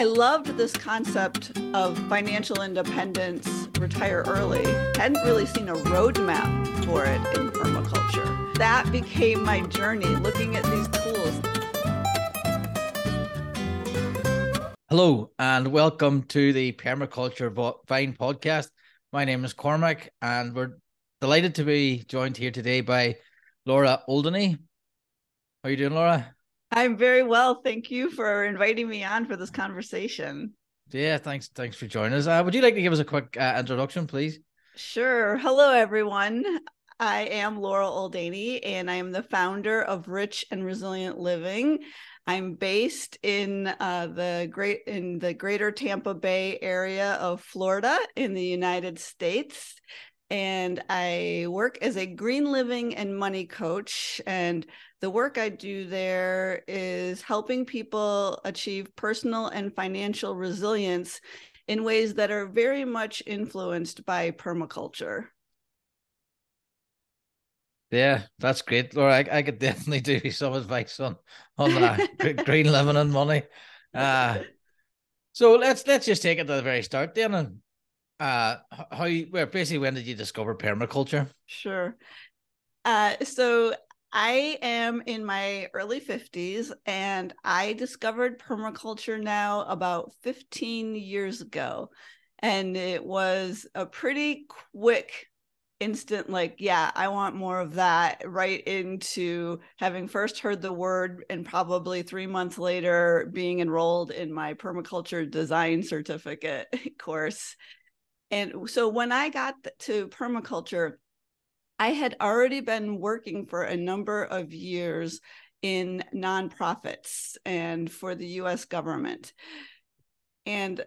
I loved this concept of financial independence, retire early. Hadn't really seen a roadmap for it in permaculture. That became my journey, looking at these tools. Hello, and welcome to the Permaculture Vine podcast. My name is Cormac, and we're delighted to be joined here today by Laura Oldanie. How are you doing, Laura? I'm very well. Thank you for inviting me on for this conversation. Yeah, thanks. Thanks for joining us. Uh, would you like to give us a quick uh, introduction, please? Sure. Hello, everyone. I am Laura Oldanie, and I am the founder of Rich and Resilient Living. I'm based in uh, the great in the Greater Tampa Bay area of Florida in the United States, and I work as a green living and money coach. And the work I do there is helping people achieve personal and financial resilience in ways that are very much influenced by permaculture. Yeah, that's great, Laura. I, I could definitely do some advice on on that green living and money. Uh, so let's let's just take it to the very start then, and uh, how you, well, basically when did you discover permaculture? Sure. Uh, so I am in my early 50s and I discovered permaculture now about 15 years ago. And it was a pretty quick instant like yeah i want more of that right into having first heard the word and probably three months later being enrolled in my permaculture design certificate course and so when I got to permaculture, I had already been working for a number of years in nonprofits and for the US government. And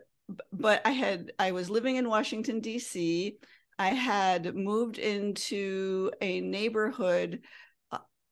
but I had I was living in Washington D.C. I had moved into a neighborhood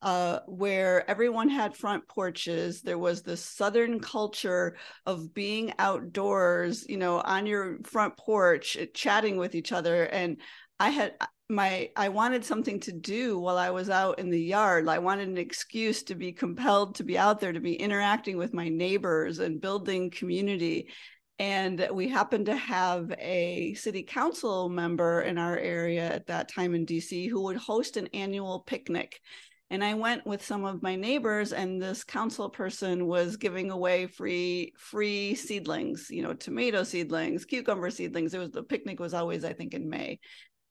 uh, where everyone had front porches. There was this Southern culture of being outdoors, you know, on your front porch, uh, chatting with each other. And I had uh, my, I wanted something to do while I was out in the yard. I wanted an excuse to be compelled to be out there, to be interacting with my neighbors and building community. And we happened to have a city council member in our area at that time in DC who would host an annual picnic and i went with some of my neighbors and this council person was giving away free free seedlings you know tomato seedlings cucumber seedlings it was the picnic was always i think in may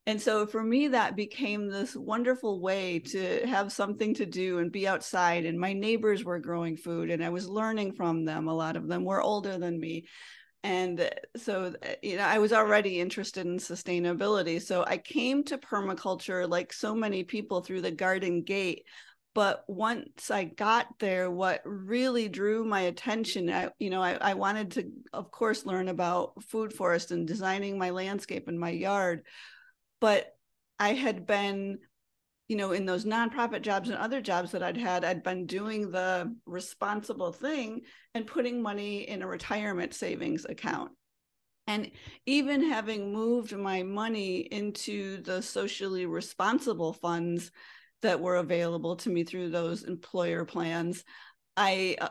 and so for me that became this wonderful way to have something to do and be outside and my neighbors were growing food and i was learning from them a lot of them were older than me. And uh, so uh, you know i was already interested in sustainability so i came to permaculture like so many people through the garden gate. But once i got there what really drew my attention I, you know I, I wanted to of course learn about food forest and designing my landscape in my yard but i had been you know, in those nonprofit jobs and other jobs that I'd had, I'd been doing the responsible thing and putting money in a retirement savings account. And even having moved my money into the socially responsible funds that were available to me through those employer plans, I uh,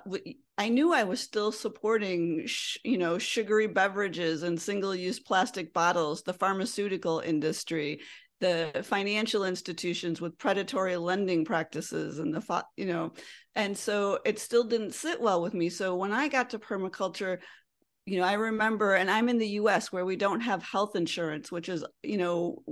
I knew I was still supporting, sh- you know, sugary beverages and single-use plastic bottles, the pharmaceutical industry, the financial institutions with predatory lending practices and the you know and so it still didn't sit well with me. So when i got to permaculture you know i remember and i'm in the us where we don't have health insurance which is you know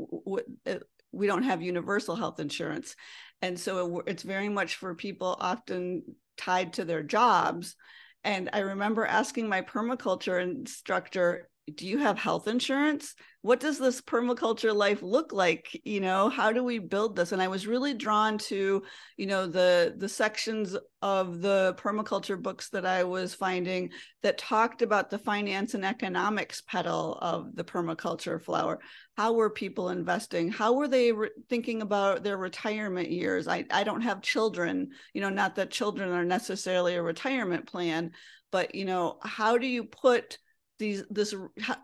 uh, we don't have universal health insurance. And so it's very much for people often tied to their jobs. And i remember asking my permaculture instructor do you have health insurance? What does this permaculture life look like? You know how do we build this? And i was really drawn to you know the the sections of the permaculture books that i was finding that talked about the finance and economics pedal of the permaculture flower. How were people investing? How were they re- thinking about their retirement years? I, I don't have children. You know not that children are necessarily a retirement plan but you know how do you put these this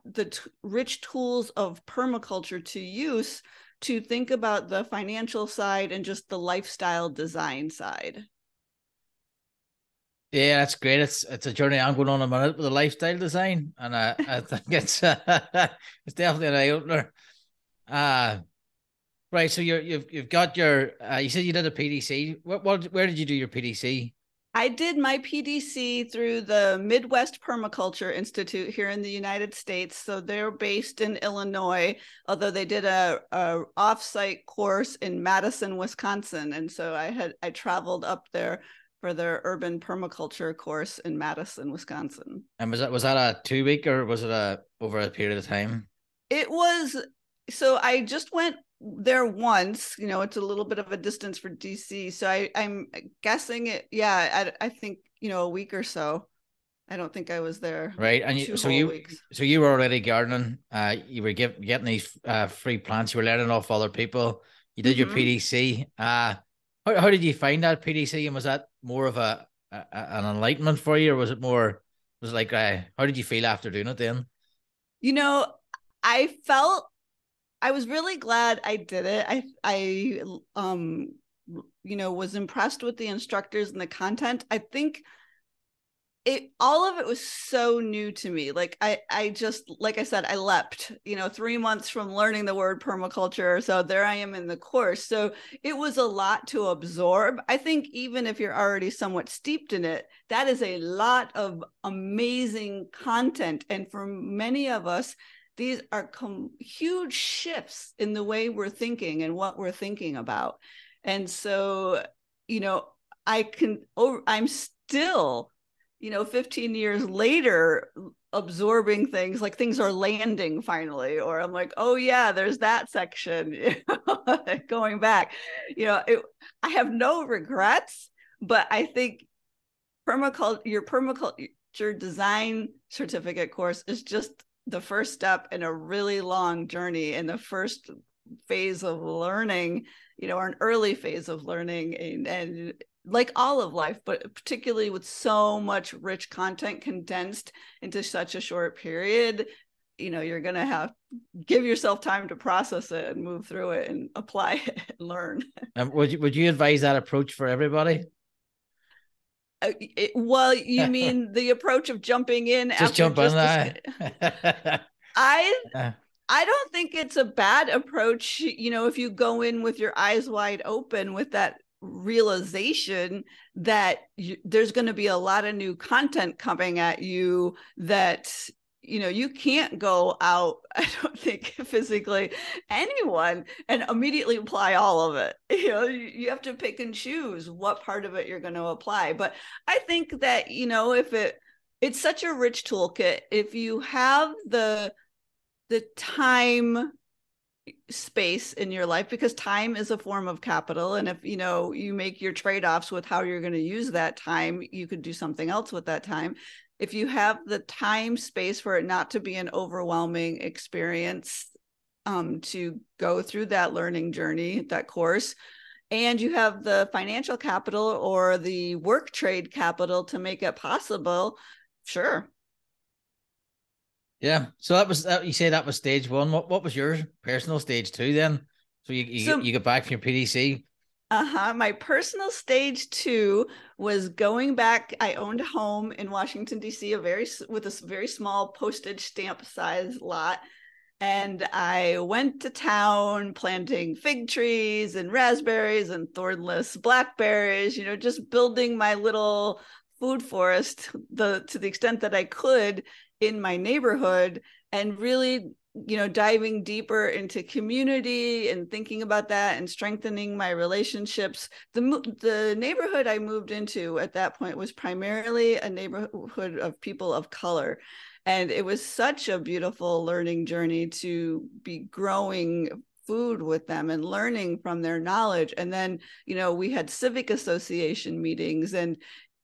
the rich tools of permaculture to use to think about the financial side and just the lifestyle design side Yeah, that's great. It's it's a journey I'm going on a minute with the lifestyle design, and I, I think it's uh, it's definitely an eye opener. Uh right. So you're you've you've got your uh, you said you did a PDC. What what where did you do your PDC? I did my PDC through the Midwest Permaculture Institute here in the United States. So they're based in Illinois, although they did a, a offsite course in Madison, Wisconsin. And so I had I traveled up there for their urban permaculture course in Madison, Wisconsin. And was that was that a two week or was it a over a period of time? It was so I just went there once you know it's a little bit of a distance for dc so i i'm guessing it yeah i, I think you know a week or so i don't think i was there right and you, so you weeks. so you were already gardening uh you were give, getting these uh free plants you were learning off other people you did mm-hmm. your pdc uh how, how did you find that pdc and was that more of a, a an enlightenment for you or was it more was it like uh, how did you feel after doing it then you know i felt I was really glad I did it. I I um you know was impressed with the instructors and the content. I think it all of it was so new to me. Like I I just like I said I leapt, you know, 3 months from learning the word permaculture. So there I am in the course. So it was a lot to absorb. I think even if you're already somewhat steeped in it, that is a lot of amazing content and for many of us these are com- huge shifts in the way we're thinking and what we're thinking about. And so you know i can oh, i'm still you know 15 years later absorbing things like things are landing finally or i'm like oh yeah there's that section going back. You know it, i have no regrets but i think permaculture your permaculture design certificate course is just the first step in a really long journey in the first phase of learning you know or an early phase of learning and, and like all of life but particularly with so much rich content condensed into such a short period you know you're going to have give yourself time to process it and move through it and apply it and learn. Would you would you advise that approach for everybody Uh, it, well, you mean the approach of jumping in? Just jump on that. I uh. I don't think it's a bad approach. You know, if you go in with your eyes wide open with that realization that you, there's going to be a lot of new content coming at you that you know you can't go out i don't think physically anyone and immediately apply all of it. You know you have to pick and choose what part of it you're going to apply but i think that you know if it it's such a rich toolkit if you have the the time space in your life because time is a form of capital and if you know you make your trade-offs with how you're going to use that time you could do something else with that time if you have the time space for it not to be an overwhelming experience um, to go through that learning journey that course and you have the financial capital or the work trade capital to make it possible sure. Yeah so that was that you say that was stage one. What, what was your personal stage two then? So you you, so, you get back from your pdc uh-huh. My personal stage two was going back. I owned a home in Washington, D.C., a very with a very small postage stamp size lot. And I went to town planting fig trees and raspberries and thornless blackberries, you know, just building my little food forest the to the extent that I could in my neighborhood and really you know diving deeper into community and thinking about that and strengthening my relationships. The the neighborhood i moved into at that point was primarily a neighborhood of people of color. And it was such a beautiful learning journey to be growing food with them and learning from their knowledge. And then you know we had civic association meetings and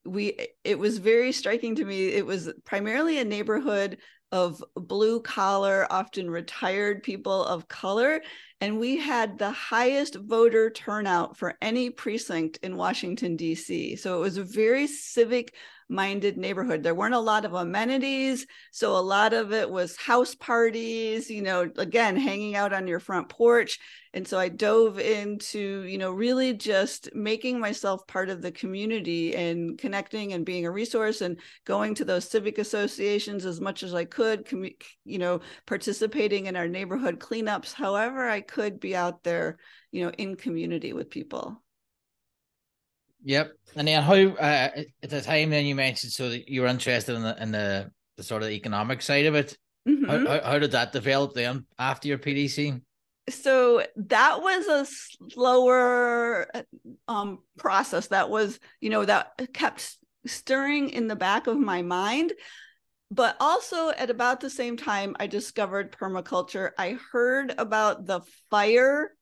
we it was very striking to me. It was primarily a neighborhood of blue collar, often retired people of color. And we had the highest voter turnout for any precinct in Washington, D.C. So it was a very civic minded neighborhood. There weren't a lot of amenities. So a lot of it was house parties, you know, again, hanging out on your front porch. And so I dove into, you know, really just making myself part of the community and connecting and being a resource and going to those civic associations as much as I could, com- you know, participating in our neighborhood cleanups, however I could be out there, you know, in community with people. Yep. And then how uh, at the time then you mentioned so that you were interested in the in the, the sort of economic side of it. Mm-hmm. How, how, how did that develop then after your PDC? So that was a slower um, process. That was, you know, that kept stirring in the back of my mind. But also at about the same time, I discovered permaculture. I heard about the fire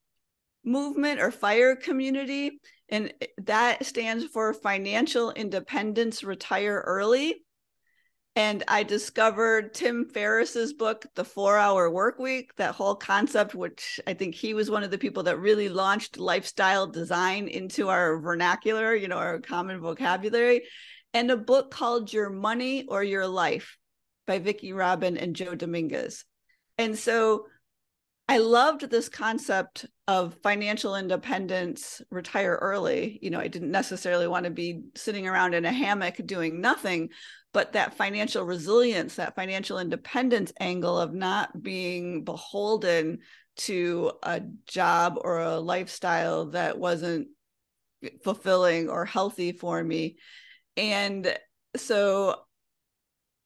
movement or fire community and that stands for financial independence retire early. And i discovered tim ferriss's book the four hour work week that whole concept which i think he was one of the people that really launched lifestyle design into our vernacular you know our common vocabulary. And a book called your money or your life by vicki robin and joe dominguez. And so I loved this concept of financial independence, retire early. You know, I didn't necessarily want to be sitting around in a hammock doing nothing, but that financial resilience, that financial independence angle of not being beholden to a job or a lifestyle that wasn't fulfilling or healthy for me. And so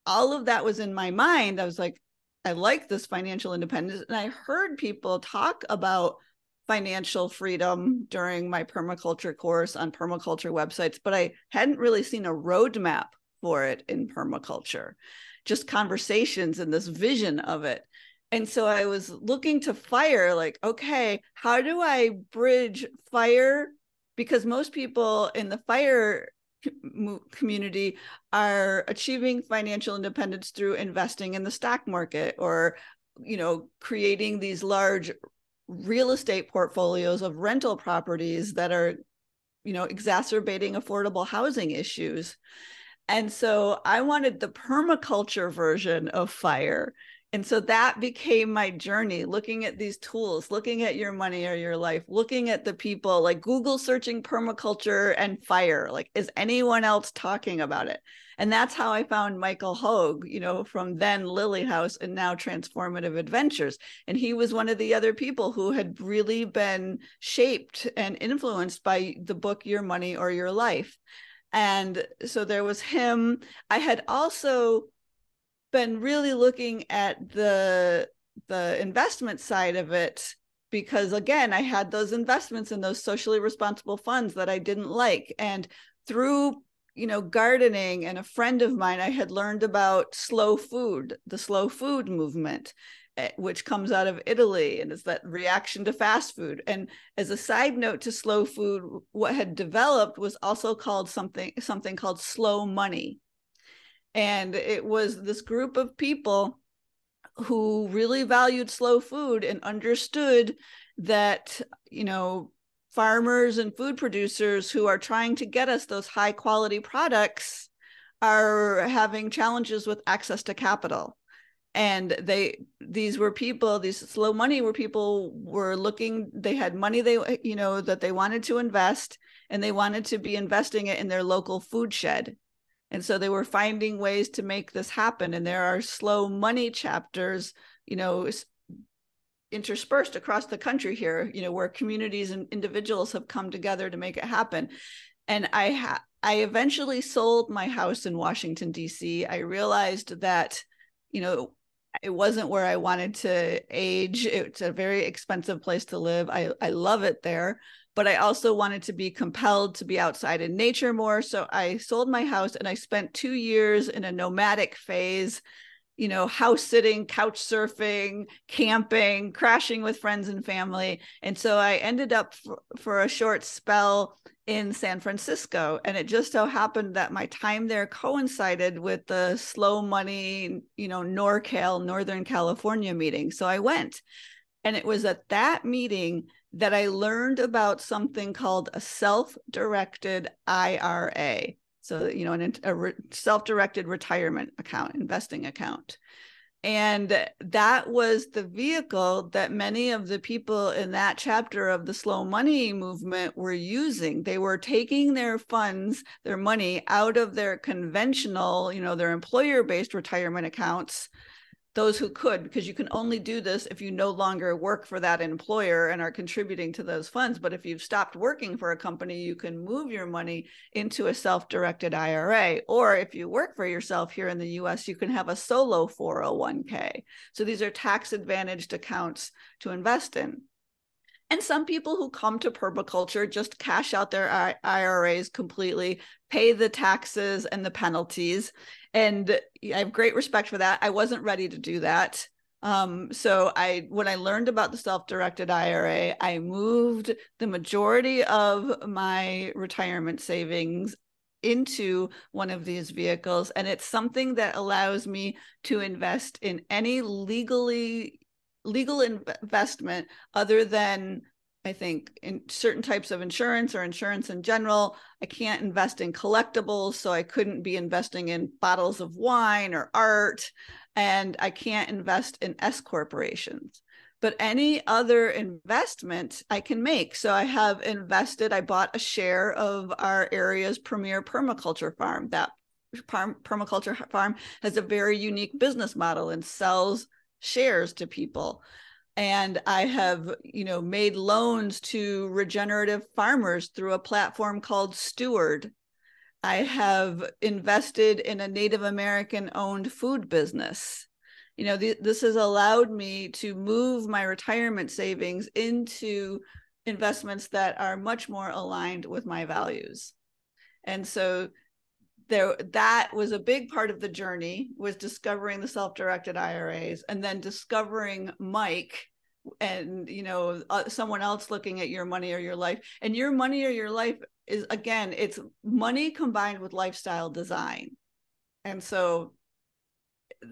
all of that was in my mind. I was like, I like this financial independence. And I heard people talk about financial freedom during my permaculture course on permaculture websites, but I hadn't really seen a roadmap for it in permaculture, just conversations and this vision of it. And so I was looking to fire, like, okay, how do I bridge fire? Because most people in the fire community are achieving financial independence through investing in the stock market or you know creating these large real estate portfolios of rental properties that are you know exacerbating affordable housing issues. And so i wanted the permaculture version of fire and so that became my journey looking at these tools, looking at your money or your life, looking at the people, like Google searching permaculture and fire. Like, is anyone else talking about it? And that's how I found Michael Hogue, you know, from then Lily House and now Transformative Adventures. And he was one of the other people who had really been shaped and influenced by the book Your Money or Your Life. And so there was him. I had also been really looking at the the investment side of it because again i had those investments in those socially responsible funds that i didn't like. And through you know gardening and a friend of mine i had learned about slow food the slow food movement eh, which comes out of italy and is that reaction to fast food. And as a side note to slow food what had developed was also called something something called slow money and it was this group of people who really valued slow food and understood that, you know, farmers and food producers who are trying to get us those high quality products are having challenges with access to capital. And they these were people these slow money where people were looking they had money they you know that they wanted to invest and they wanted to be investing it in their local food shed and so they were finding ways to make this happen. And there are slow money chapters you know interspersed across the country here you know where communities and individuals have come together to make it happen. And i ha- i eventually sold my house in washington d.c i realized that you know it wasn't where i wanted to age. It's a very expensive place to live. I i love it there but I also wanted to be compelled to be outside in nature more. So I sold my house and I spent two years in a nomadic phase, you know, house sitting, couch surfing, camping, crashing with friends and family. And so I ended up for, for a short spell in San Francisco. And it just so happened that my time there coincided with the slow money, you know, NorCal, Northern California meeting. So I went. And it was at that meeting that I learned about something called a self directed IRA. So, you know, an, a re- self directed retirement account, investing account. And that was the vehicle that many of the people in that chapter of the slow money movement were using. They were taking their funds, their money out of their conventional, you know, their employer based retirement accounts those who could because you can only do this if you no longer work for that employer and are contributing to those funds. But if you've stopped working for a company you can move your money into a self-directed IRA or if you work for yourself here in the US you can have a solo 401k so these are tax advantaged accounts to invest in and some people who come to permaculture just cash out their IRAs completely, pay the taxes and the penalties. And I have great respect for that. I wasn't ready to do that. Um, so I when I learned about the self-directed IRA, I moved the majority of my retirement savings into one of these vehicles and it's something that allows me to invest in any legally legal investment other than I think in certain types of insurance or insurance in general. I can't invest in collectibles, so I couldn't be investing in bottles of wine or art, and I can't invest in S corporations. But any other investment I can make. So I have invested, I bought a share of our area's premier permaculture farm. That farm, permaculture farm has a very unique business model and sells shares to people. And i have you know made loans to regenerative farmers through a platform called steward. I have invested in a native american owned food business. You know th- this has allowed me to move my retirement savings into investments that are much more aligned with my values. And so there that was a big part of the journey was discovering the self-directed IRAs and then discovering Mike and you know uh, someone else looking at your money or your life. And your money or your life is again it's money combined with lifestyle design. And so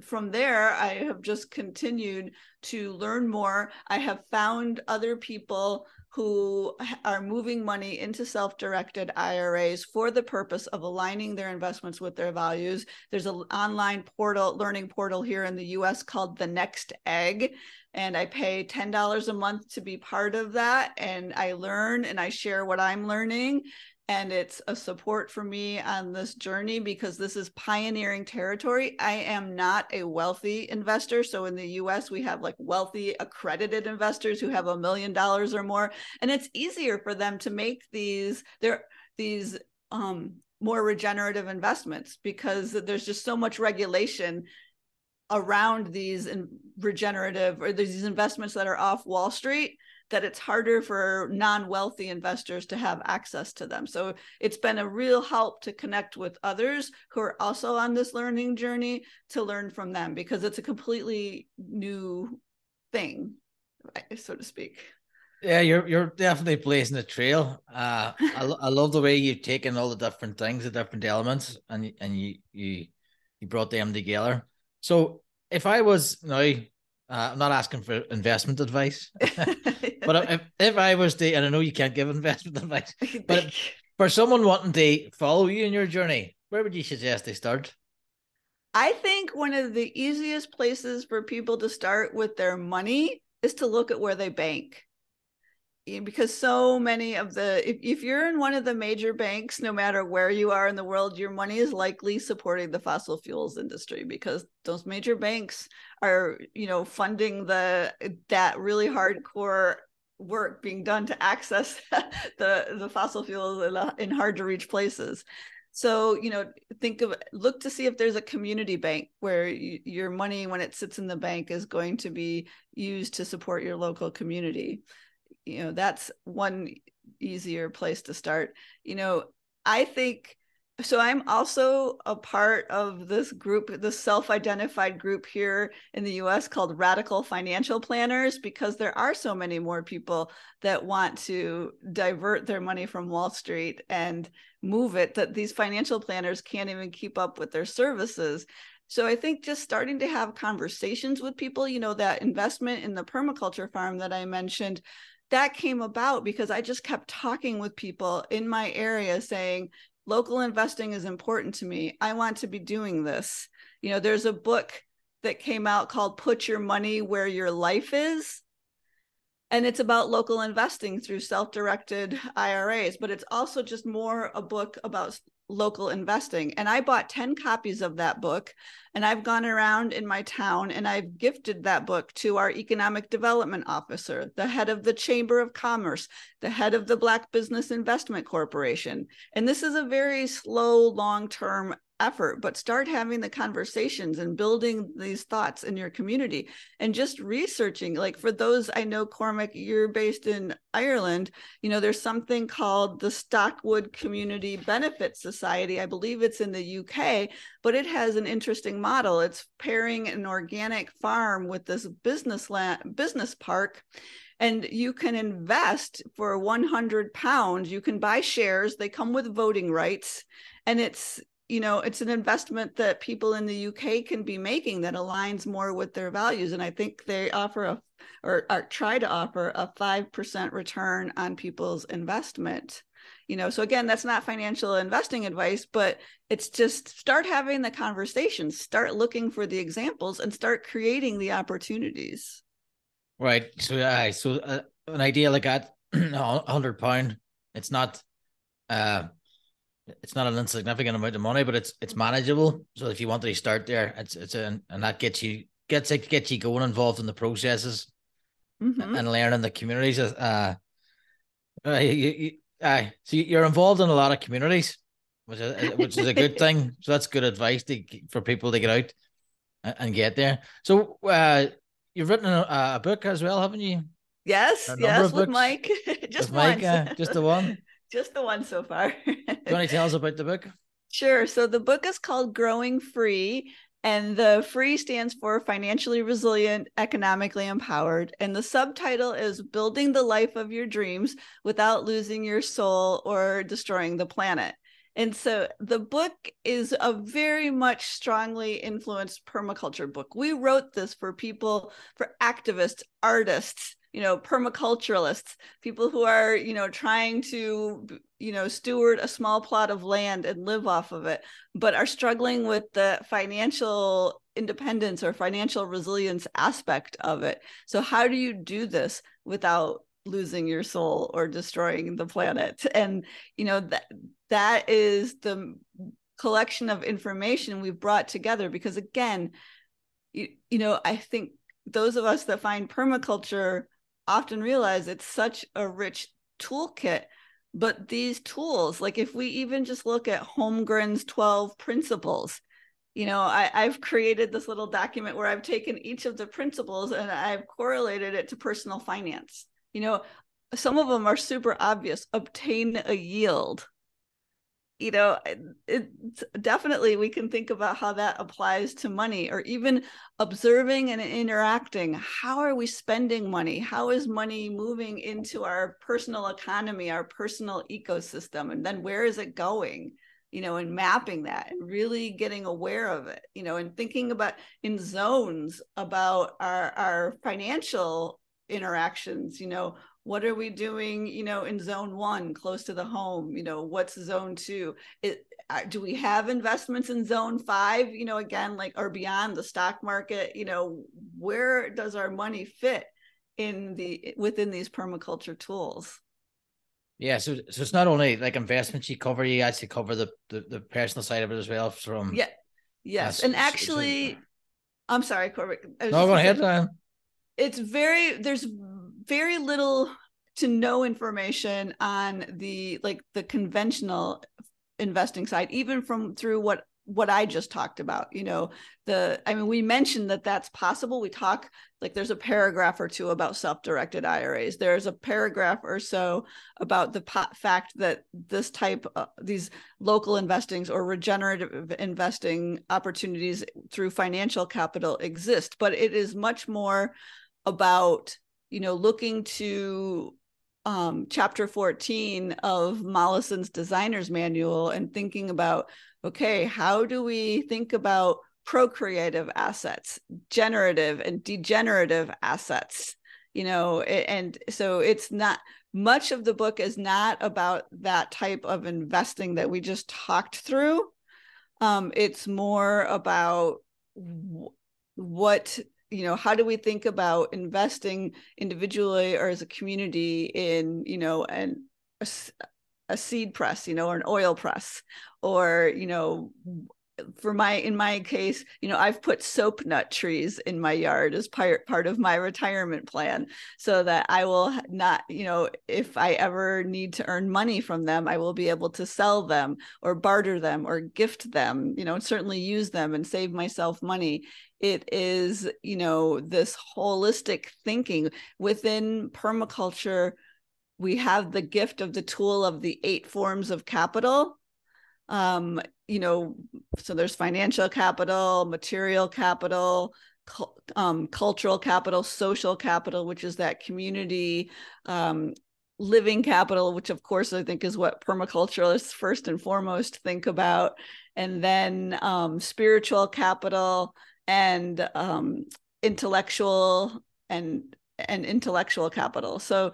from there i have just continued to learn more. I have found other people who are moving money into self directed IRAs for the purpose of aligning their investments with their values. There's an online portal, learning portal here in the US called The Next Egg. And I pay $10 a month to be part of that. And I learn and I share what I'm learning and it's a support for me on this journey because this is pioneering territory. I am not a wealthy investor. So in the US, we have like wealthy accredited investors who have a million dollars or more. And it's easier for them to make these, they're these um, more regenerative investments because there's just so much regulation around these regenerative or these investments that are off Wall Street that it's harder for non-wealthy investors to have access to them. So it's been a real help to connect with others who are also on this learning journey to learn from them because it's a completely new thing, so to speak. Yeah, you're you're definitely blazing the trail. Uh, I, I love the way you've taken all the different things, the different elements, and and you you you brought them together. So if I was now uh, I'm not asking for investment advice, but if, if I was to, and I know you can't give investment advice, but if, for someone wanting to follow you in your journey, where would you suggest they start? I think one of the easiest places for people to start with their money is to look at where they bank because so many of the if, if you're in one of the major banks no matter where you are in the world your money is likely supporting the fossil fuels industry because those major banks are you know funding the that really hardcore work being done to access the the fossil fuels in, in hard to reach places. So you know think of look to see if there's a community bank where you, your money when it sits in the bank is going to be used to support your local community you know that's one easier place to start. You know i think so i'm also a part of this group this self-identified group here in the us called radical financial planners because there are so many more people that want to divert their money from wall street and move it that these financial planners can't even keep up with their services. So I think just starting to have conversations with people, you know, that investment in the permaculture farm that I mentioned, that came about because I just kept talking with people in my area saying, local investing is important to me. I want to be doing this. You know, there's a book that came out called Put Your Money Where Your Life Is. And it's about local investing through self directed IRAs, but it's also just more a book about local investing. And I bought 10 copies of that book. And I've gone around in my town and I've gifted that book to our economic development officer, the head of the Chamber of Commerce, the head of the Black Business Investment Corporation. And this is a very slow, long term effort, but start having the conversations and building these thoughts in your community and just researching. Like for those I know, Cormac, you're based in Ireland, you know, there's something called the Stockwood Community Benefit Society. I believe it's in the UK, but it has an interesting model. It's pairing an organic farm with this business land business park and you can invest for 100 pounds you can buy shares they come with voting rights and it's you know it's an investment that people in the UK can be making that aligns more with their values and I think they offer a or, or try to offer a 5% return on people's investment. You know so again that's not financial investing advice but it's just start having the conversations start looking for the examples and start creating the opportunities. Right so uh, so uh, an idea like that 100 pound it's not uh it's not an insignificant amount of money, but it's it's manageable. So if you want to start there, it's it's a, and that gets you gets it gets you going involved in the processes mm-hmm. and learning the communities. Uh, uh, you, you, uh, so you're involved in a lot of communities, which is which is a good thing. So that's good advice to, for people to get out and, and get there. So uh, you've written a, a, book as well, haven't you? Yes, yes, with Mike. just with Mike, uh, just the one. just the one so far. Do you want to tell us about the book? Sure. So the book is called Growing Free, and the free stands for financially resilient, economically empowered. And the subtitle is Building the Life of Your Dreams Without Losing Your Soul or Destroying the Planet. And so the book is a very much strongly influenced permaculture book. We wrote this for people, for activists, artists, you know permaculturalists people who are you know trying to you know steward a small plot of land and live off of it but are struggling with the financial independence or financial resilience aspect of it. So how do you do this without losing your soul or destroying the planet? And you know that that is the collection of information we've brought together because again you, you know i think those of us that find permaculture often realize it's such a rich toolkit but these tools like if we even just look at holmgren's 12 principles you know I, i've created this little document where i've taken each of the principles and i've correlated it to personal finance. You know some of them are super obvious obtain a yield you know it, definitely we can think about how that applies to money or even observing and interacting. How are we spending money? How is money moving into our personal economy our personal ecosystem? And then where is it going? You know and mapping that and really getting aware of it you know and thinking about in zones about our our financial interactions you know what are we doing you know in zone one close to the home you know what's zone two? It, uh, do we have investments in zone five you know again like or beyond the stock market? You know where does our money fit in the within these permaculture tools? Yeah so so it's not only like investments you cover you actually cover the the, the personal side of it as well from yeah yes uh, and actually so, so, i'm sorry Cormac. no go ahead it's very there's very little to no information on the like the conventional investing side even from through what what I just talked about, you know, the, I mean, we mentioned that that's possible. We talk like there's a paragraph or two about self directed IRAs. There's a paragraph or so about the po- fact that this type, of, these local investings or regenerative investing opportunities through financial capital exist, but it is much more about you know, looking to um, chapter 14 of Mollison's designer's manual and thinking about, okay, how do we think about procreative assets, generative and degenerative assets? You know, and so it's not much of the book is not about that type of investing that we just talked through. Um, it's more about w- what you know how do we think about investing individually or as a community in you know an a, a seed press you know or an oil press? Or you know for my in my case you know i've put soap nut trees in my yard as part part of my retirement plan so that i will not you know if i ever need to earn money from them i will be able to sell them or barter them or gift them you know certainly use them and save myself money it is you know this holistic thinking within permaculture. We have the gift of the tool of the eight forms of capital. Um you know so there's financial capital material capital um, cultural capital social capital which is that community um, living capital which of course i think is what permaculturalists first and foremost think about. And then um, spiritual capital and um, intellectual and and intellectual capital. So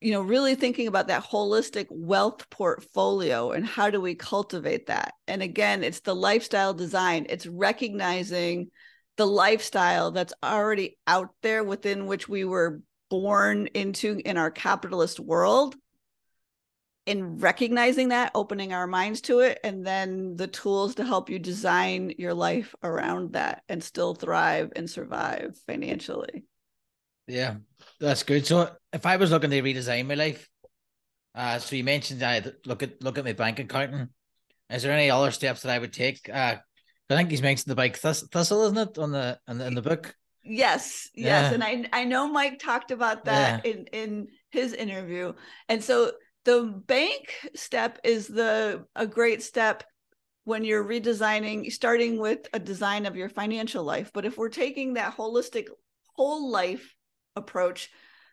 you know really thinking about that holistic wealth portfolio and how do we cultivate that. And again it's the lifestyle design. It's recognizing the lifestyle that's already out there within which we were born into in our capitalist world in recognizing that opening our minds to it and then the tools to help you design your life around that and still thrive and survive financially. Yeah that's good. So if i was looking to redesign my life uh so you mentioned i look at look at my bank account. Is there any other steps that i would take? Uh i think he's mentioned the bike thistle isn't it on the in the, in the book? Yes yes yeah. and i i know mike talked about that yeah. in in his interview. And so the bank step is the a great step when you're redesigning starting with a design of your financial life. But if we're taking that holistic whole life approach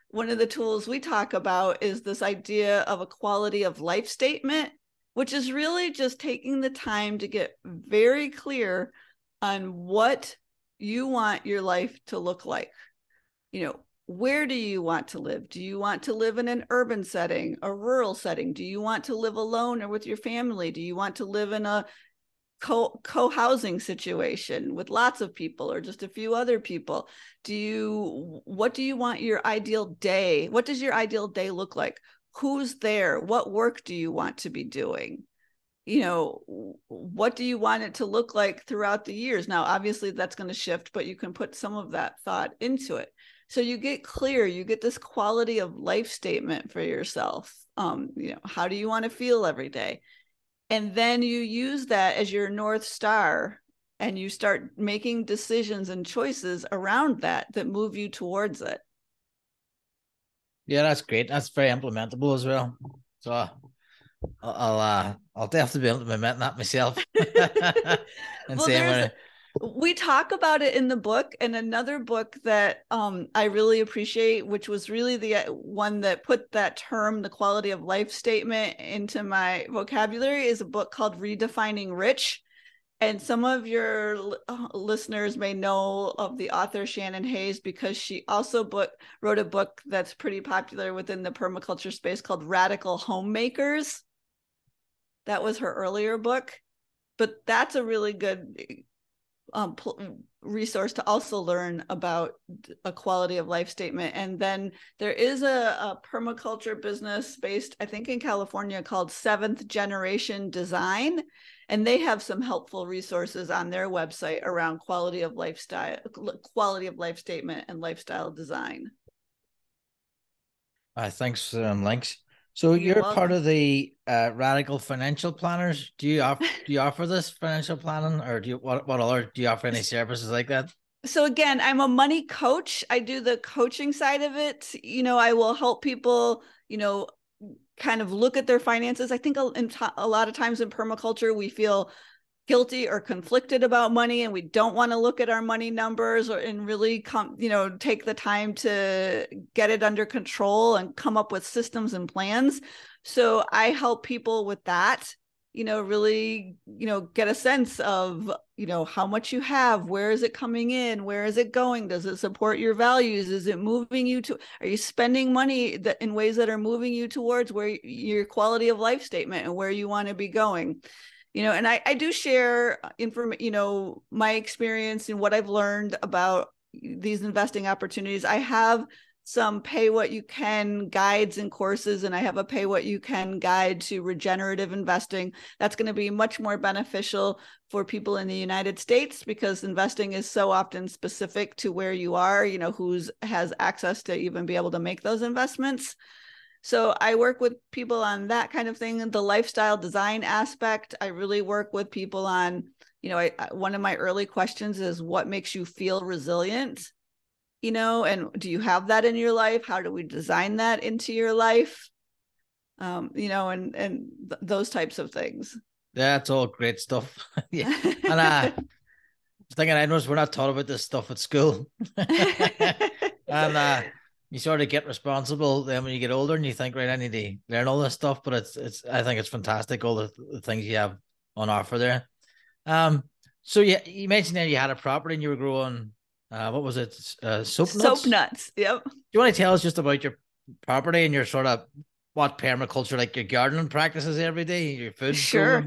one of the tools we talk about is this idea of a quality of life statement which is really just taking the time to get very clear on what you want your life to look like. You know where do you want to live? Do you want to live in an urban setting, a rural setting? Do you want to live alone or with your family? Do you want to live in a co co-housing situation with lots of people or just a few other people? Do you what do you want your ideal day? What does your ideal day look like? Who's there? What work do you want to be doing? you know what do you want it to look like throughout the years now obviously that's going to shift but you can put some of that thought into it so you get clear you get this quality of life statement for yourself um you know how do you want to feel every day? And then you use that as your north star and you start making decisions and choices around that that move you towards it. Yeah that's great. That's very implementable as well. So uh, I'll uh, I'll definitely be implementing that myself. And well, saying we talk about it in the book and another book that um, i really appreciate which was really the uh, one that put that term the quality of life statement into my vocabulary is a book called redefining rich. And some of your uh, listeners may know of the author shannon hayes because she also book, wrote a book that's pretty popular within the permaculture space called radical homemakers. That was her earlier book. But that's a really good um, resource to also learn about a quality of life statement. And then there is a, a, permaculture business based, I think, in California called Seventh Generation Design. And they have some helpful resources on their website around quality of lifestyle, quality of life statement and lifestyle design. Uh, thanks um, links. So you're, you're part of the uh, radical financial planners. Do you offer do you offer this financial planning, or do you what what other do you offer any services like that? So again, I'm a money coach. I do the coaching side of it. You know, I will help people. You know, kind of look at their finances. I think a, a lot of times in permaculture, we feel guilty or conflicted about money and we don't want to look at our money numbers or and really come you know take the time to get it under control and come up with systems and plans. So i help people with that you know really you know get a sense of you know how much you have where is it coming in where is it going does it support your values is it moving you to are you spending money that in ways that are moving you towards where your quality of life statement and where you want to be going you know and i i do share uh, inform you know my experience and what i've learned about these investing opportunities. I have some pay what you can guides and courses and i have a pay what you can guide to regenerative investing. That's going to be much more beneficial for people in the united states because investing is so often specific to where you are you know who's has access to even be able to make those investments so i work with people on that kind of thing the lifestyle design aspect. I really work with people on you know I, one of my early questions is what makes you feel resilient you know and do you have that in your life? How do we design that into your life? Um you know and and th- those types of things. That's all great stuff. Yeah. And uh thinking i noticed we're not taught about this stuff at school. And uh you sort of get responsible then when you get older and you think right i need to learn all this stuff but it's it's i think it's fantastic all the, the things you have on offer there um so yeah you mentioned that you had a property and you were growing uh, what was it? Uh, soap nuts. Soap nuts. Yep. Do you want to tell us just about your property and your sort of what permaculture, like your gardening practices every day, your food? Sure.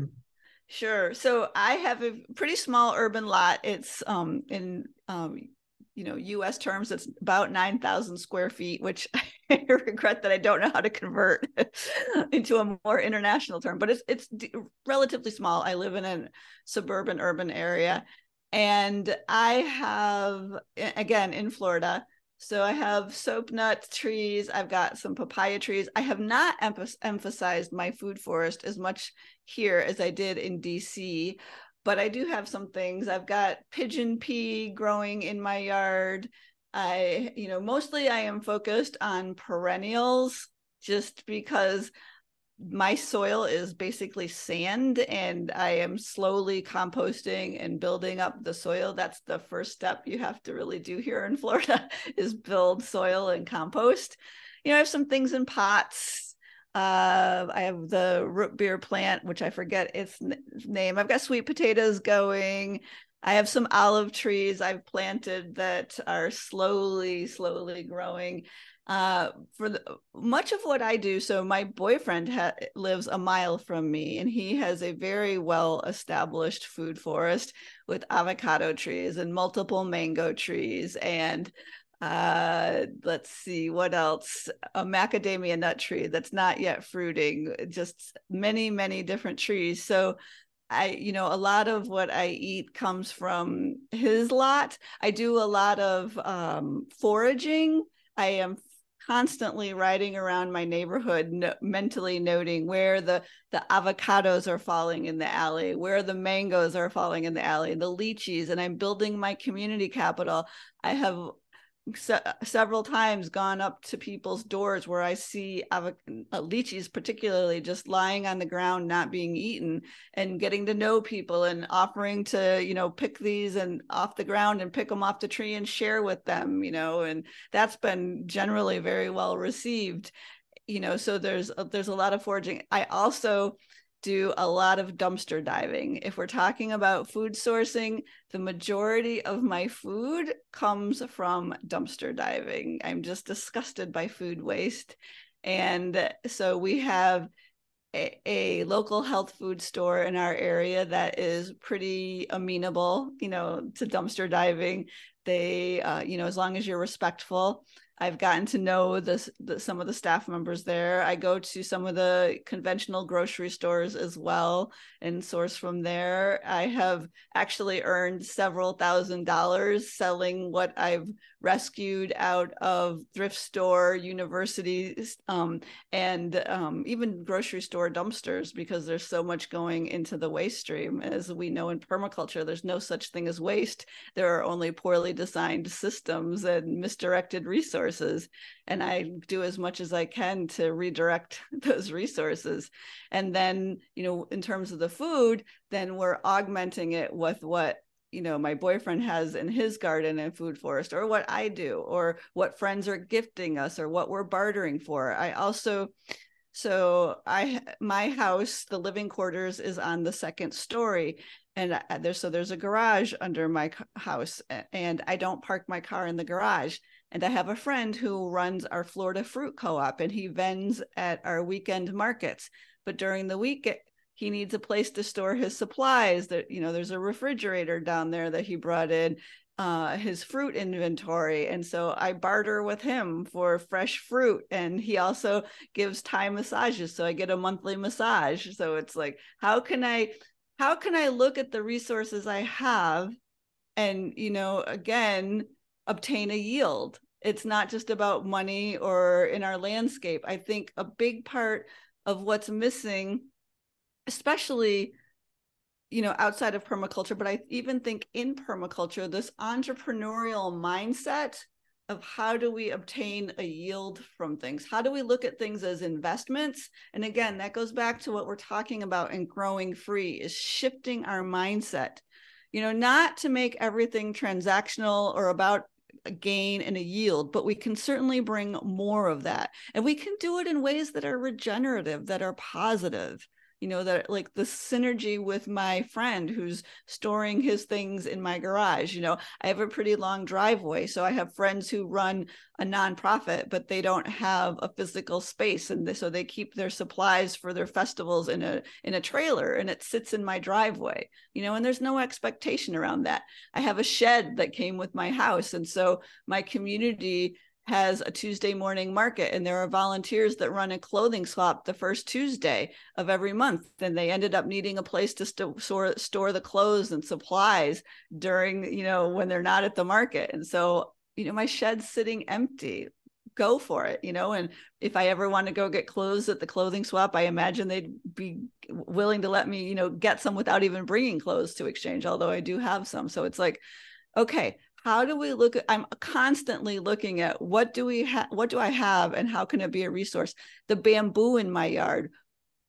Sure. So I have a pretty small urban lot. It's um in um you know U.S. terms, it's about nine thousand square feet, which I regret that I don't know how to convert into a more international term. But it's it's relatively small. I live in a suburban urban area, and I have, again, in Florida, so I have soap nut trees. I've got some papaya trees. I have not emphasized my food forest as much here as I did in DC, but I do have some things. I've got pigeon pea growing in my yard. I, you know, mostly I am focused on perennials just because my soil is basically sand and I am slowly composting and building up the soil. That's the first step you have to really do here in Florida is build soil and compost. You know, I have some things in pots. Uh, I have the root beer plant, which I forget its name. I've got sweet potatoes going. I have some olive trees I've planted that are slowly, slowly growing uh, for the, much of what I do. So my boyfriend ha- lives a mile from me, and he has a very well established food forest with avocado trees and multiple mango trees and uh let's see what else a macadamia nut tree that's not yet fruiting just many many different trees so I, you know, a lot of what I eat comes from his lot. I do a lot of um, foraging. I am constantly riding around my neighborhood no, mentally noting where the the avocados are falling in the alley where the mangoes are falling in the alley the lychees and i'm building my community capital i have se- several times gone up to people's doors where I see avo- uh, lychees, particularly just lying on the ground, not being eaten, and getting to know people and offering to, you know, pick these and off the ground and pick them off the tree and share with them, you know, and that's been generally very well received. You know, so there's uh, there's a lot of foraging. I also do a lot of dumpster diving. If we're talking about food sourcing, the majority of my food comes from dumpster diving. I'm just disgusted by food waste. And so we have a, a, local health food store in our area that is pretty amenable, you know, to dumpster diving. They, uh, you know, as long as you're respectful, I've gotten to know the, some of the staff members there. I go to some of the conventional grocery stores as well and source from there. I have actually earned several thousand dollars selling what I've rescued out of thrift store, universities, um, and um, even grocery store dumpsters because there's so much going into the waste stream. As we know in permaculture, there's no such thing as waste. There are only poorly designed systems and misdirected resources. And I do as much as I can to redirect those resources. And then, you know, in terms of the food, then we're augmenting it with what you know my boyfriend has in his garden and food forest or what i do or what friends are gifting us or what we're bartering for i also So I my house, the living quarters is on the second story and there's so there's a garage under my house and I don't park my car in the garage. And I have a friend who runs our Florida Fruit Co-op and he vends at our weekend markets. But during the week he needs a place to store his supplies that you know there's a refrigerator down there that he brought in uh, his fruit inventory. And so I barter with him for fresh fruit. And he also gives Thai massages. So I get a monthly massage. So it's like, how can I, how can I look at the resources I have and, you know, again, obtain a yield? It's not just about money or in our landscape. I think a big part of what's missing, especially you know outside of permaculture but i even think in permaculture this entrepreneurial mindset of how do we obtain a yield from things? How do we look at things as investments? And again that goes back to what we're talking about in growing free is shifting our mindset. You know not to make everything transactional or about a gain and a yield, but we can certainly bring more of that. And we can do it in ways that are regenerative, that are positive you know that like the synergy with my friend who's storing his things in my garage you know? I have a pretty long driveway so i have friends who run a nonprofit but they don't have a physical space and they, so they keep their supplies for their festivals in a in a trailer and it sits in my driveway you know? And there's no expectation around that. I have a shed that came with my house and so my community has a Tuesday morning market, and there are volunteers that run a clothing swap the first Tuesday of every month. And they ended up needing a place to st- store store the clothes and supplies during, you know, when they're not at the market. And so, you know, my shed's sitting empty. Go for it, you know. And if I ever want to go get clothes at the clothing swap, I imagine they'd be willing to let me, you know, get some without even bringing clothes to exchange. Although I do have some, so it's like, okay, how do we look at i'm constantly looking at what do we have what do i have and how can it be a resource? The bamboo in my yard.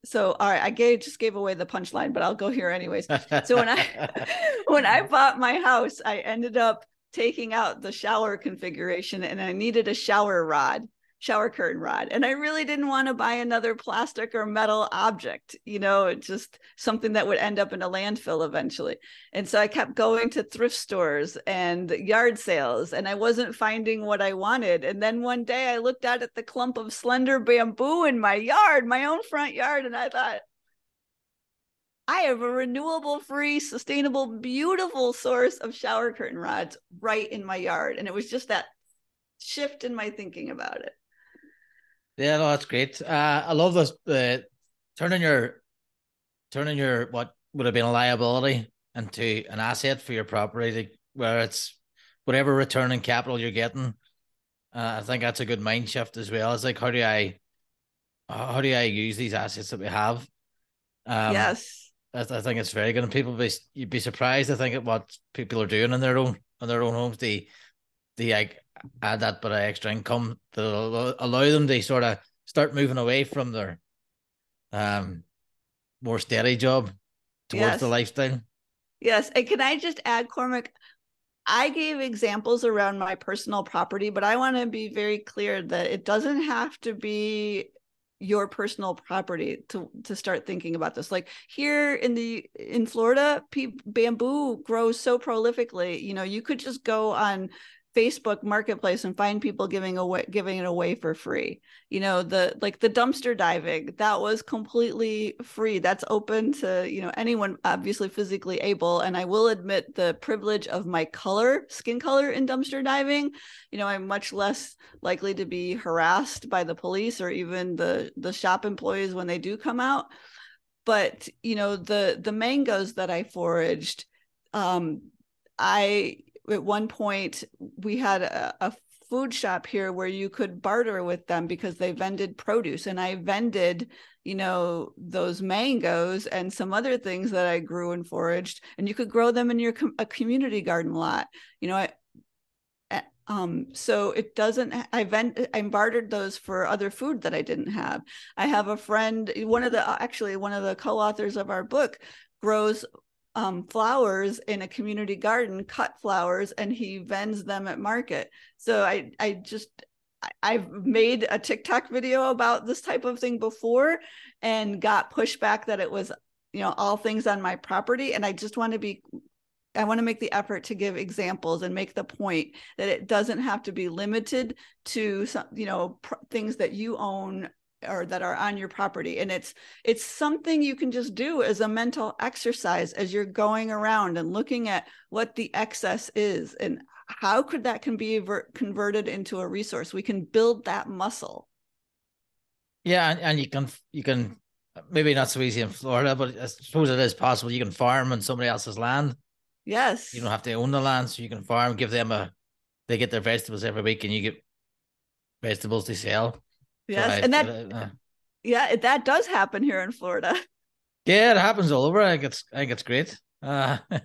So all right i gave just gave away the punchline but i'll go here anyways. So when i when i bought my house i ended up taking out the shower configuration and i needed a shower rod shower curtain rod and i really didn't want to buy another plastic or metal object you know just something that would end up in a landfill eventually and so i kept going to thrift stores and yard sales and i wasn't finding what i wanted and then one day i looked out at the clump of slender bamboo in my yard my own front yard and i thought I have a renewable, free, sustainable, beautiful source of shower curtain rods right in my yard. And it was just that shift in my thinking about it. Yeah, no, that's great. Uh, I love this. Uh, turning your turning your what would have been a liability into an asset for your property, to, where it's whatever return on capital you're getting. Uh, I think that's a good mind shift as well. It's like how do I how do I use these assets that we have? Um, yes, I, I, think it's very good, and people be you'd be surprised. I think at what people are doing in their own in their own homes. The the like add that bit of extra income that allow them to sort of start moving away from their um more steady job towards yes. the lifestyle. Yes. And can I just add, Cormac? I gave examples around my personal property, but I want to be very clear that it doesn't have to be your personal property to to start thinking about this like here in the in florida pe- bamboo grows so prolifically you know you could just go on Facebook marketplace and find people giving away giving it away for free. You know, the like the dumpster diving, that was completely free. That's open to, you know, anyone obviously physically able. And I will admit the privilege of my color, skin color in dumpster diving, you know, I'm much less likely to be harassed by the police or even the the shop employees when they do come out. But, you know, the the mangoes that I foraged, um, I at one point we had a, a food shop here where you could barter with them because they vended produce and I vended, you know, those mangoes and some other things that I grew and foraged and you could grow them in your com- a community garden lot. You know, I um so it doesn't i vent i bartered those for other food that i didn't have i have a friend one of the actually one of the co-authors of our book grows um, flowers in a community garden, cut flowers, and he vends them at market. So I, I just, I've made a TikTok video about this type of thing before and got pushback that it was, you know, all things on my property. And I just want to be, I want to make the effort to give examples and make the point that it doesn't have to be limited to some, you know, pr- things that you own or that are on your property and it's it's something you can just do as a mental exercise as you're going around and looking at what the excess is and how could that can be ver- converted into a resource? We can build that muscle. Yeah and, and you can you can maybe not so easy in florida but i suppose it is possible you can farm on somebody else's land. Yes. You don't have to own the land so you can farm give them a they get their vegetables every week and you get vegetables to sell yes and that uh, yeah that does happen here in florida yeah it happens all over i think it's i think it's great uh,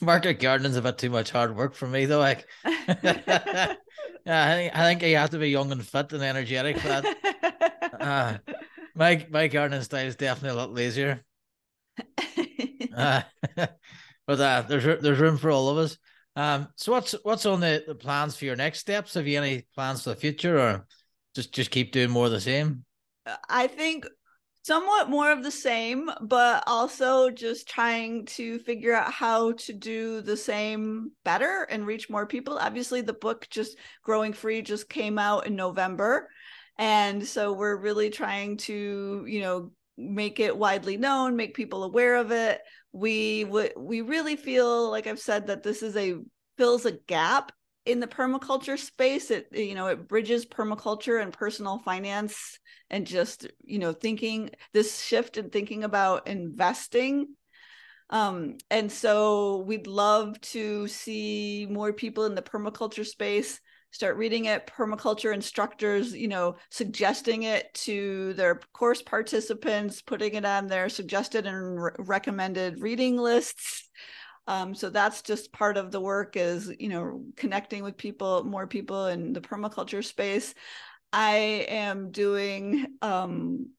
market gardening's a bit too much hard work for me, though. Like, yeah, I think I think you have to be young and fit and energetic for that. Uh, my my gardening style is definitely a lot lazier. Uh, but uh, there's there's room for all of us. Um, so what's what's on the, the plans for your next steps? Have you any plans for the future, or just just keep doing more of the same? I think somewhat more of the same, but also just trying to figure out how to do the same better and reach more people. Obviously, the book just Growing Free just came out in November. And so we're really trying to, you know, make it widely known, make people aware of it. We would we really feel like I've said that this is a fills a gap in the permaculture space it you know it bridges permaculture and personal finance and just you know thinking this shift in thinking about investing. Um and so we'd love to see more people in the permaculture space start reading it. Permaculture instructors you know suggesting it to their course participants putting it on their suggested and re- recommended reading lists um, so that's just part of the work is you know connecting with people more people in the permaculture space. I am doing um,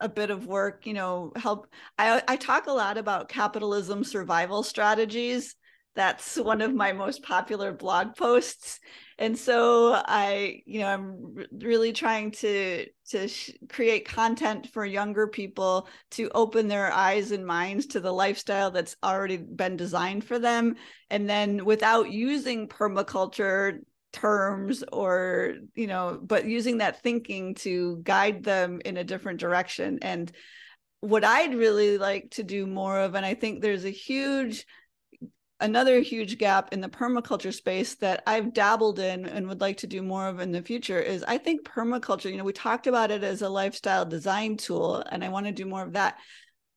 a bit of work you know help I, I talk a lot about capitalism survival strategies that's one of my most popular blog posts. And so i you know i'm really trying to to sh- create content for younger people to open their eyes and minds to the lifestyle that's already been designed for them. And then without using permaculture terms or you know but using that thinking to guide them in a different direction. And what i'd really like to do more of and i think there's a huge another huge gap in the permaculture space that I've dabbled in and would like to do more of in the future is I think permaculture, you know, we talked about it as a lifestyle design tool, and I want to do more of that.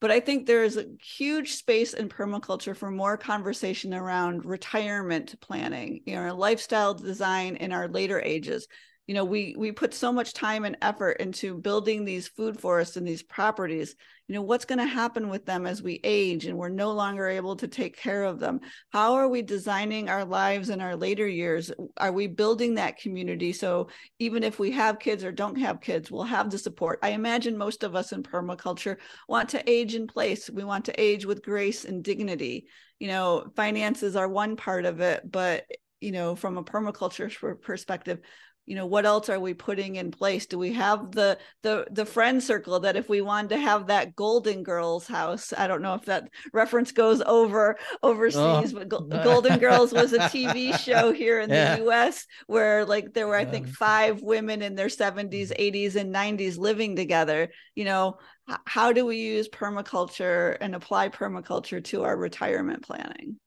But I think there's a huge space in permaculture for more conversation around retirement planning, you know, lifestyle design in our later ages you know we we put so much time and effort into building these food forests and these properties. You know what's going to happen with them as we age and we're no longer able to take care of them? How are we designing our lives in our later years? Are we building that community? So even if we have kids or don't have kids we'll have the support. I imagine most of us in permaculture want to age in place. We want to age with grace and dignity. You know finances are one part of it but you know from a permaculture perspective you know what else are we putting in place do we have the the the friend circle that if we wanted to have that golden girls house i don't know if that reference goes over overseas oh. but golden girls was a tv show here in yeah. the us where like there were i think five women in their 70s 80s mm-hmm. and 90s living together you know how do we use permaculture and apply permaculture to our retirement planning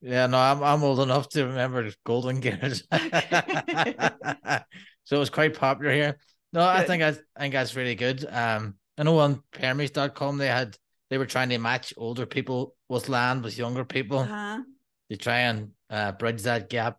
yeah, no, I'm I'm old enough to remember Golden Girls. so it was quite popular here. No, I think I, I think that's really good. Um, I know on Permies.com they had they were trying to match older people with land with younger people uh-huh. to try and uh, bridge that gap.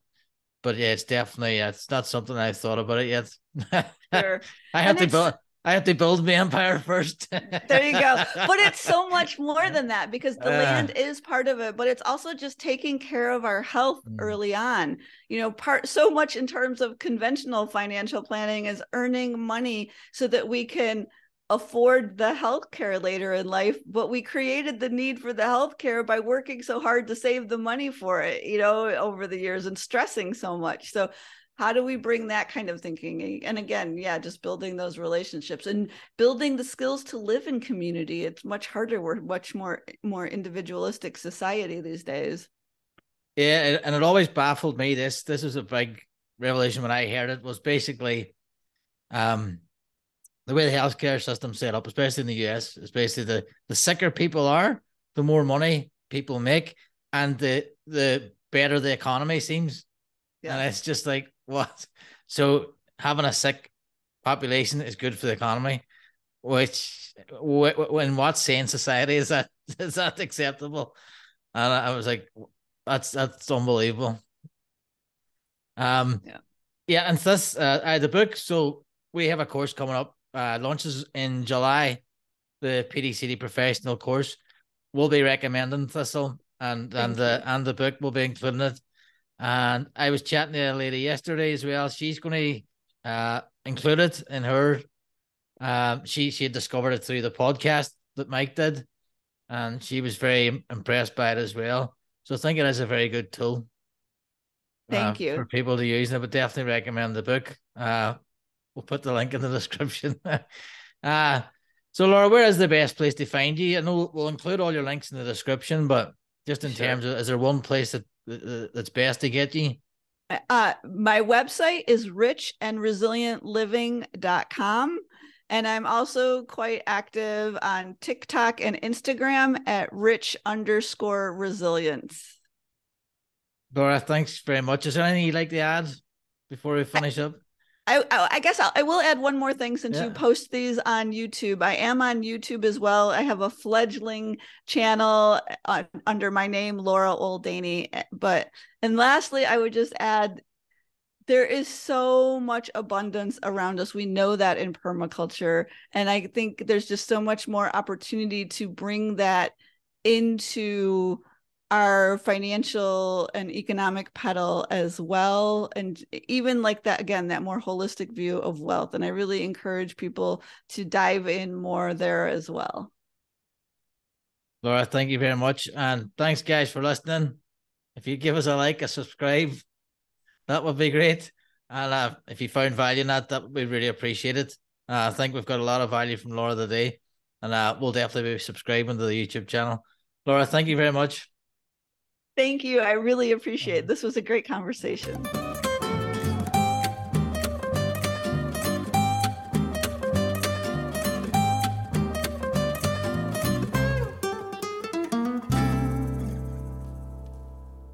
But yeah, it's definitely it's not something I've thought about it yet. Sure. I have and to build I have to build my empire first. there you go. But it's so much more than that because the uh, land is part of it, but it's also just taking care of our health mm. early on. You know, part so much in terms of conventional financial planning is earning money so that we can afford the health care later in life, but we created the need for the health care by working so hard to save the money for it, you know, over the years and stressing so much. So how do we bring that kind of thinking? And again yeah just building those relationships and building the skills to live in community. It's much harder. We're much more more individualistic society these days. Yeah and it always baffled me. This this was a big revelation when i heard it was basically um the way the healthcare system set up especially in the us is basically the the sicker people are the more money people make and the the better the economy seems yeah. and it's just like what? So having a sick population is good for the economy, which in what sane society is that is that acceptable? And I was like, that's that's unbelievable. Um, yeah, yeah, and this uh, uh, the book. So we have a course coming up. Uh, launches in July. The PDCD professional course. We'll be recommending Thistle, and and the and the book will be including it. And I was chatting to a lady yesterday as well. She's going to uh, include it in her. Um, she she had discovered it through the podcast that Mike did, and she was very impressed by it as well. So I think it is a very good tool. Thank uh, you for people to use. I would definitely recommend the book. Uh, we'll put the link in the description. uh, so Laura, where is the best place to find you? I know we'll include all your links in the description, but just in sure. terms of, is there one place that that's best to get you? Uh, my website is richandresilientliving.com. And I'm also quite active on TikTok and Instagram at rich underscore resilient. Laura, thanks very much. Is there anything you'd like to add before we finish up? I, I guess I'll, I will add one more thing since yeah. you post these on YouTube. I am on YouTube as well. I have a fledgling channel uh, under my name, Laura Oldanie. Eh, but and lastly, I would just add there is so much abundance around us. We know that in permaculture, and I think there's just so much more opportunity to bring that into our financial and economic pedal as well. And even like that again that more holistic view of wealth. And i really encourage people to dive in more there as well. Laura thank you very much. And thanks guys for listening. If you give us a like a subscribe that would be great. And uh, if you found value in that that would be really appreciated. Uh, i think we've got a lot of value from laura today. And uh, we'll definitely be subscribing to the youtube channel. Laura thank you very much Thank you. I really appreciate it. Mm-hmm. This was a great conversation.